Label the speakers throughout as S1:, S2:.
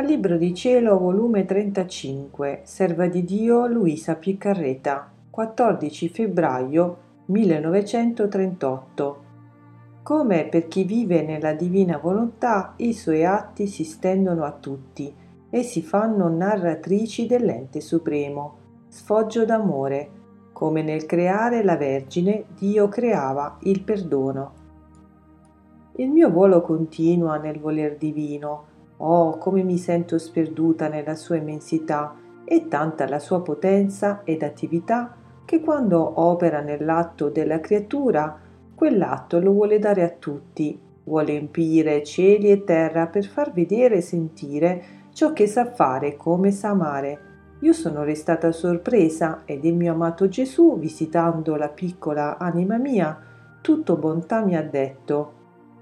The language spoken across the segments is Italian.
S1: Dal Libro di Cielo, volume 35, Serva di Dio Luisa Piccarreta, 14 febbraio 1938. Come per chi vive nella divina volontà, i suoi atti si stendono a tutti e si fanno narratrici dell'ente supremo, sfoggio d'amore, come nel creare la Vergine Dio creava il perdono. Il mio volo continua nel voler divino, Oh, come mi sento sperduta nella sua immensità e tanta la sua potenza ed attività che quando opera nell'atto della creatura, quell'atto lo vuole dare a tutti, vuole empire cieli e terra per far vedere e sentire ciò che sa fare come sa amare. Io sono restata sorpresa ed il mio amato Gesù, visitando la piccola anima mia, tutto bontà mi ha detto,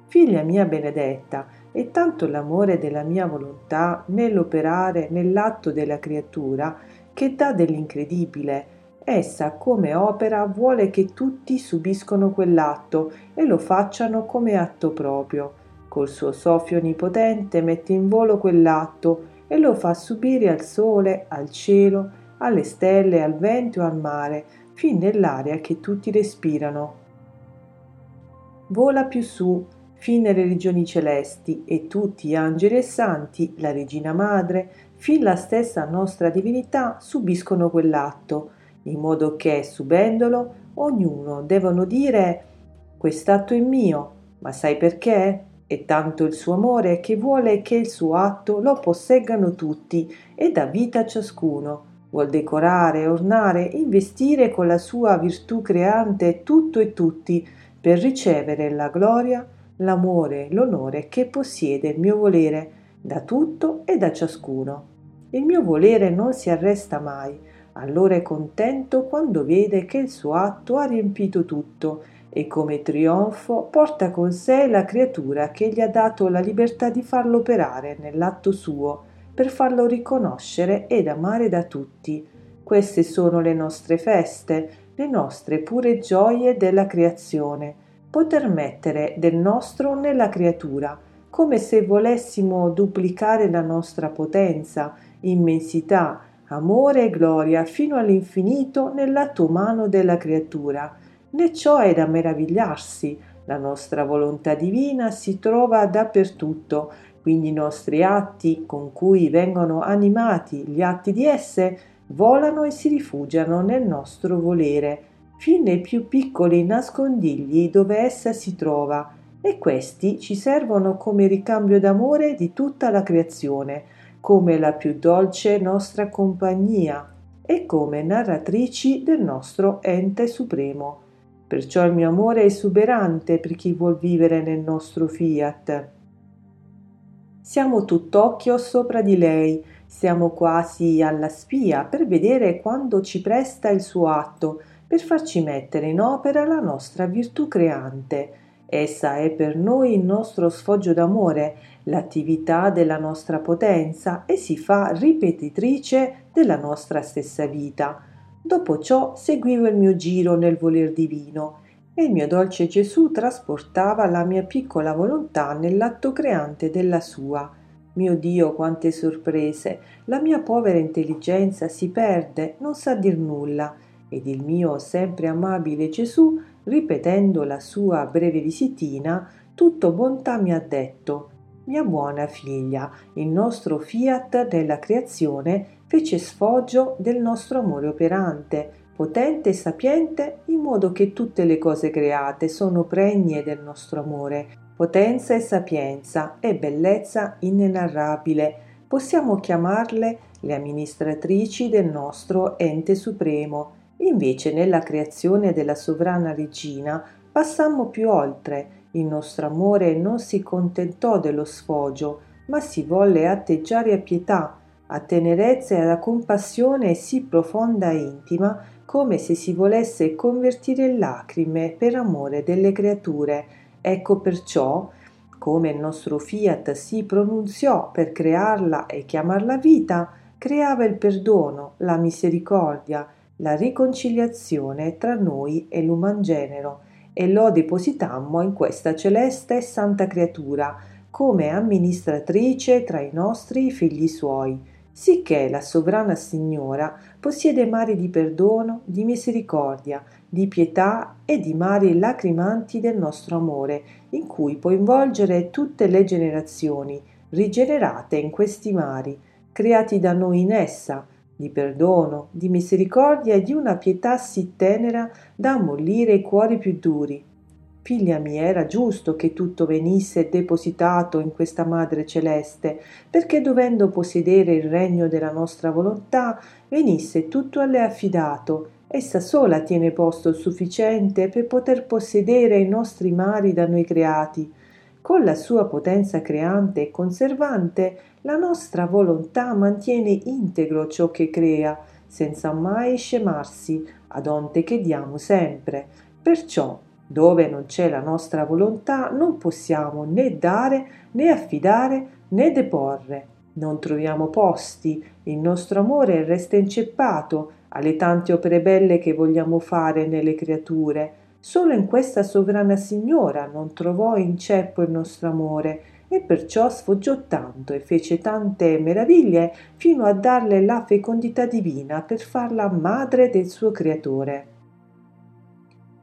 S1: Figlia mia benedetta, è tanto l'amore della mia volontà nell'operare nell'atto della creatura che dà dell'incredibile. Essa, come opera, vuole che tutti subiscono quell'atto e lo facciano come atto proprio. Col suo soffio onnipotente mette in volo quell'atto e lo fa subire al sole, al cielo, alle stelle, al vento e al mare, fin nell'aria che tutti respirano. Vola più su, fin nelle regioni celesti e tutti gli angeli e santi, la Regina Madre, fin la stessa nostra divinità subiscono quell'atto, in modo che, subendolo, ognuno devono dire quest'atto è mio, ma sai perché? È tanto il suo amore che vuole che il suo atto lo posseggano tutti e dà vita a ciascuno. Vuol decorare, ornare, investire con la sua virtù creante tutto e tutti per ricevere la gloria l'amore, l'onore che possiede il mio volere da tutto e da ciascuno. Il mio volere non si arresta mai, allora è contento quando vede che il suo atto ha riempito tutto e come trionfo porta con sé la creatura che gli ha dato la libertà di farlo operare nell'atto suo per farlo riconoscere ed amare da tutti. Queste sono le nostre feste, le nostre pure gioie della creazione poter mettere del nostro nella creatura, come se volessimo duplicare la nostra potenza, immensità, amore e gloria fino all'infinito nell'atto umano della creatura. Né ciò è da meravigliarsi, la nostra volontà divina si trova dappertutto, quindi i nostri atti con cui vengono animati gli atti di esse volano e si rifugiano nel nostro volere, fin nei più piccoli nascondigli dove essa si trova, e questi ci servono come ricambio d'amore di tutta la creazione, come la più dolce nostra compagnia e come narratrici del nostro ente supremo. Perciò il mio amore è esuberante per chi vuol vivere nel nostro fiat. Siamo tutt'occhio sopra di lei, siamo quasi alla spia per vedere quando ci presta il suo atto, per farci mettere in opera la nostra virtù creante. Essa è per noi il nostro sfoggio d'amore, l'attività della nostra potenza e si fa ripetitrice della nostra stessa vita. Dopo ciò seguivo il mio giro nel voler divino e il mio dolce Gesù trasportava la mia piccola volontà nell'atto creante della sua. Mio Dio, quante sorprese! La mia povera intelligenza si perde, non sa dir nulla ed il mio sempre amabile Gesù, ripetendo la sua breve visitina, tutto bontà mi ha detto mia buona figlia, il nostro fiat della creazione fece sfoggio del nostro amore operante, potente e sapiente, in modo che tutte le cose create sono pregne del nostro amore, potenza e sapienza e bellezza inenarrabile. Possiamo chiamarle le amministratrici del nostro ente supremo, Invece nella creazione della sovrana regina passammo più oltre, il nostro amore non si contentò dello sfogio, ma si volle atteggiare a pietà, a tenerezza e alla compassione sì profonda e intima, come se si volesse convertire in lacrime per amore delle creature. Ecco perciò, come il nostro fiat si pronunziò per crearla e chiamarla vita, creava il perdono, la misericordia, la riconciliazione tra noi e l'uman genero e lo depositammo in questa celeste e santa creatura, come amministratrice tra i nostri figli suoi, sicché la sovrana Signora possiede mari di perdono, di misericordia, di pietà e di mari lacrimanti del nostro amore, in cui può involgere tutte le generazioni, rigenerate in questi mari, creati da noi in essa, di perdono, di misericordia e di una pietà sì tenera da ammollire i cuori più duri. Figlia mia, era giusto che tutto venisse depositato in questa Madre Celeste, perché dovendo possedere il regno della nostra volontà, venisse tutto a lei affidato. Essa sola tiene posto sufficiente per poter possedere i nostri mari da noi creati. Con la sua potenza creante e conservante, la nostra volontà mantiene integro ciò che crea, senza mai scemarsi, ad onte che diamo sempre. Perciò dove non c'è la nostra volontà non possiamo né dare, né affidare, né deporre. Non troviamo posti, il nostro amore resta inceppato alle tante opere belle che vogliamo fare nelle creature. Solo in questa sovrana signora non trovò inceppo il nostro amore e perciò sfoggiò tanto e fece tante meraviglie fino a darle la fecondità divina per farla madre del suo creatore.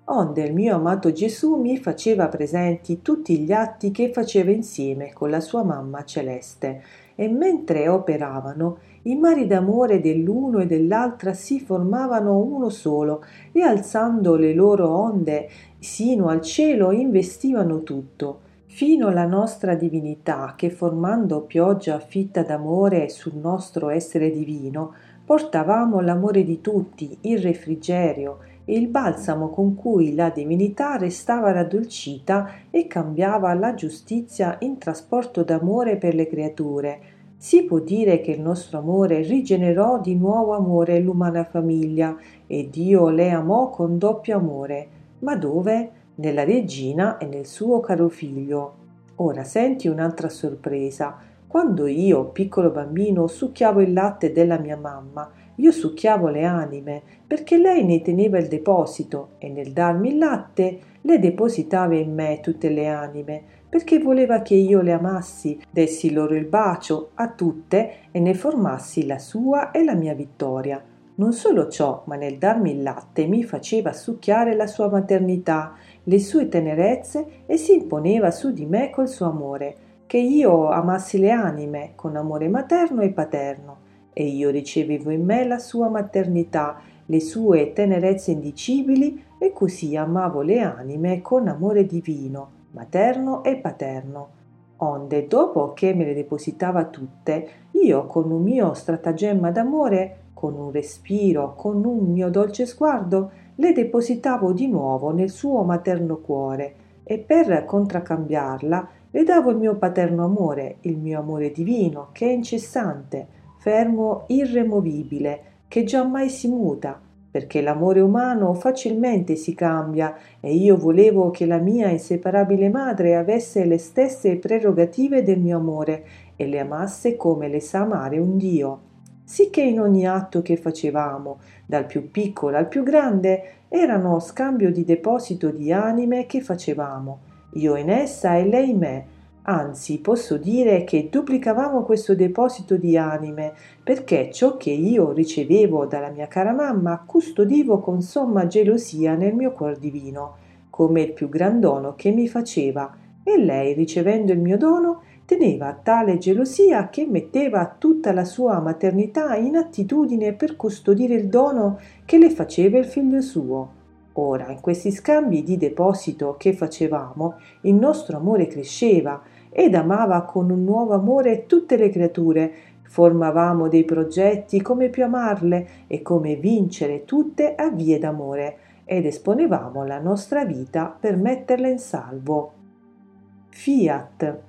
S1: Onde il mio amato Gesù mi faceva presenti tutti gli atti che faceva insieme con la sua mamma celeste, e mentre operavano, i mari d'amore dell'uno e dell'altra si formavano uno solo, e alzando le loro onde sino al cielo investivano tutto, fino alla nostra divinità che formando pioggia fitta d'amore sul nostro essere divino, portavamo l'amore di tutti, il refrigerio, il balsamo con cui la divinità restava raddolcita e cambiava la giustizia in trasporto d'amore per le creature. Si può dire che il nostro amore rigenerò di nuovo amore l'umana famiglia e Dio le amò con doppio amore. Ma dove? Nella regina e nel suo caro figlio. Ora senti un'altra sorpresa. Quando io, piccolo bambino, succhiavo il latte della mia mamma, io succhiavo le anime, perché lei ne teneva il deposito e nel darmi il latte le depositava in me tutte le anime, perché voleva che io le amassi, dessi loro il bacio a tutte e ne formassi la sua e la mia vittoria. Non solo ciò, ma nel darmi il latte mi faceva succhiare la sua maternità, le sue tenerezze e si imponeva su di me col suo amore, che io amassi le anime con amore materno e paterno e io ricevevo in me la sua maternità, le sue tenerezze indicibili e così amavo le anime con amore divino, materno e paterno. Onde, dopo che me le depositava tutte, io con un mio stratagemma d'amore, con un respiro, con un mio dolce sguardo, le depositavo di nuovo nel suo materno cuore e per contraccambiarla le davo il mio paterno amore, il mio amore divino, che è incessante, fermo irremovibile, che giammai si muta, perché l'amore umano facilmente si cambia e io volevo che la mia inseparabile madre avesse le stesse prerogative del mio amore e le amasse come le sa amare un Dio. Sicché in ogni atto che facevamo, dal più piccolo al più grande, erano scambio di deposito di anime che facevamo, io in essa e lei in me, Anzi, posso dire che duplicavamo questo deposito di anime, perché ciò che io ricevevo dalla mia cara mamma custodivo con somma gelosia nel mio cuor divino, come il più gran dono che mi faceva, e lei, ricevendo il mio dono, teneva tale gelosia che metteva tutta la sua maternità in attitudine per custodire il dono che le faceva il figlio suo. Ora, in questi scambi di deposito che facevamo, il nostro amore cresceva, ed amava con un nuovo amore tutte le creature. Formavamo dei progetti come più amarle e come vincere tutte a vie d'amore ed esponevamo la nostra vita per metterle in salvo. Fiat